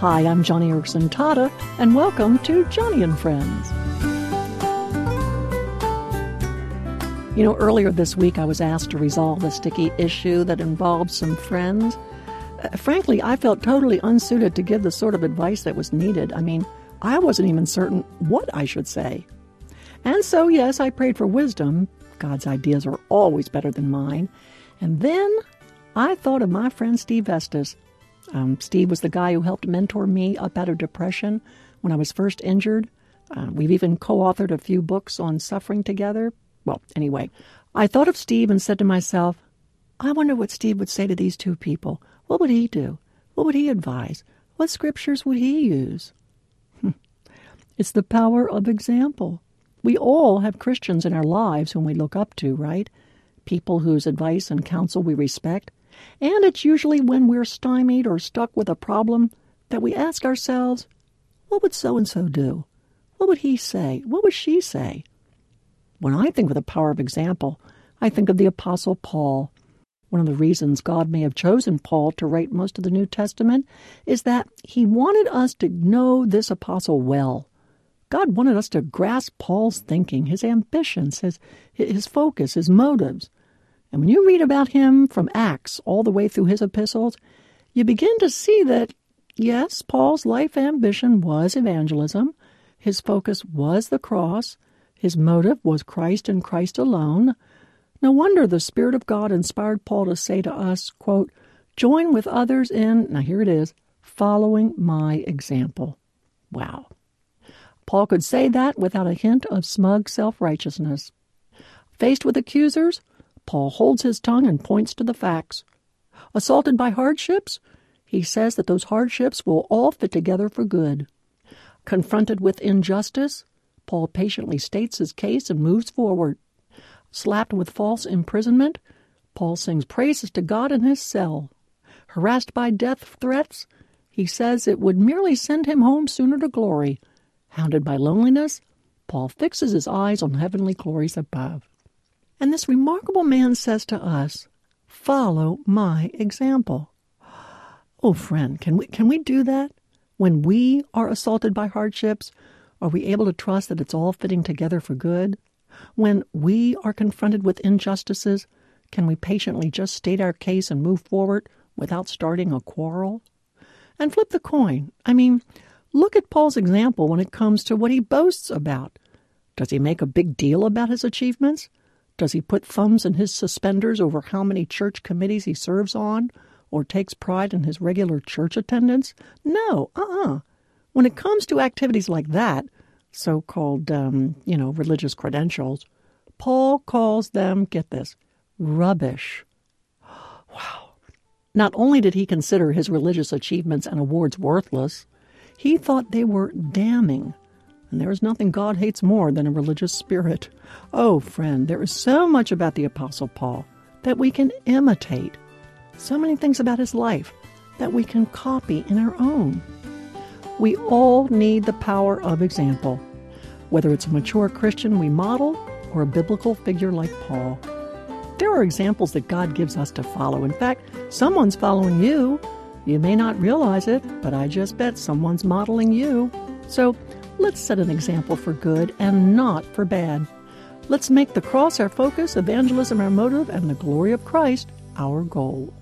Hi, I'm Joni Eareckson Tada, and welcome to Joni and Friends. You know, earlier this week I was asked to resolve a sticky issue that involved some friends. Uh, frankly, I felt totally unsuited to give the sort of advice that was needed. I mean, I wasn't even certain what I should say. And so, yes, I prayed for wisdom. God's ideas are always better than mine. And then I thought of my friend Steve Estes. Um, Steve was the guy who helped mentor me up out of depression when I was first injured. Uh, we've even co authored a few books on suffering together. Well, anyway, I thought of Steve and said to myself, I wonder what Steve would say to these two people. What would he do? What would he advise? What scriptures would he use? it's the power of example. We all have Christians in our lives whom we look up to, right? People whose advice and counsel we respect. And it's usually when we're stymied or stuck with a problem that we ask ourselves, what would so and so do? What would he say? What would she say? When I think of the power of example, I think of the Apostle Paul. One of the reasons God may have chosen Paul to write most of the New Testament is that he wanted us to know this apostle well. God wanted us to grasp Paul's thinking, his ambitions, his, his focus, his motives. And when you read about him from Acts all the way through his epistles, you begin to see that, yes, Paul's life ambition was evangelism, his focus was the cross, his motive was Christ and Christ alone. No wonder the Spirit of God inspired Paul to say to us, quote, Join with others in, now here it is, following my example. Wow. Paul could say that without a hint of smug self righteousness. Faced with accusers, Paul holds his tongue and points to the facts. Assaulted by hardships, he says that those hardships will all fit together for good. Confronted with injustice, Paul patiently states his case and moves forward. Slapped with false imprisonment, Paul sings praises to God in his cell. Harassed by death threats, he says it would merely send him home sooner to glory. Hounded by loneliness, Paul fixes his eyes on heavenly glories above. And this remarkable man says to us, Follow my example. Oh, friend, can we, can we do that? When we are assaulted by hardships, are we able to trust that it's all fitting together for good? When we are confronted with injustices, can we patiently just state our case and move forward without starting a quarrel? And flip the coin. I mean, look at Paul's example when it comes to what he boasts about. Does he make a big deal about his achievements? Does he put thumbs in his suspenders over how many church committees he serves on or takes pride in his regular church attendance? No, uh uh-uh. uh when it comes to activities like that, so called, um, you know, religious credentials, Paul calls them, get this, rubbish. Wow. Not only did he consider his religious achievements and awards worthless, he thought they were damning. And there is nothing God hates more than a religious spirit. Oh, friend, there is so much about the Apostle Paul that we can imitate, so many things about his life that we can copy in our own. We all need the power of example, whether it's a mature Christian we model or a biblical figure like Paul. There are examples that God gives us to follow. In fact, someone's following you. You may not realize it, but I just bet someone's modeling you. So let's set an example for good and not for bad. Let's make the cross our focus, evangelism our motive, and the glory of Christ our goal.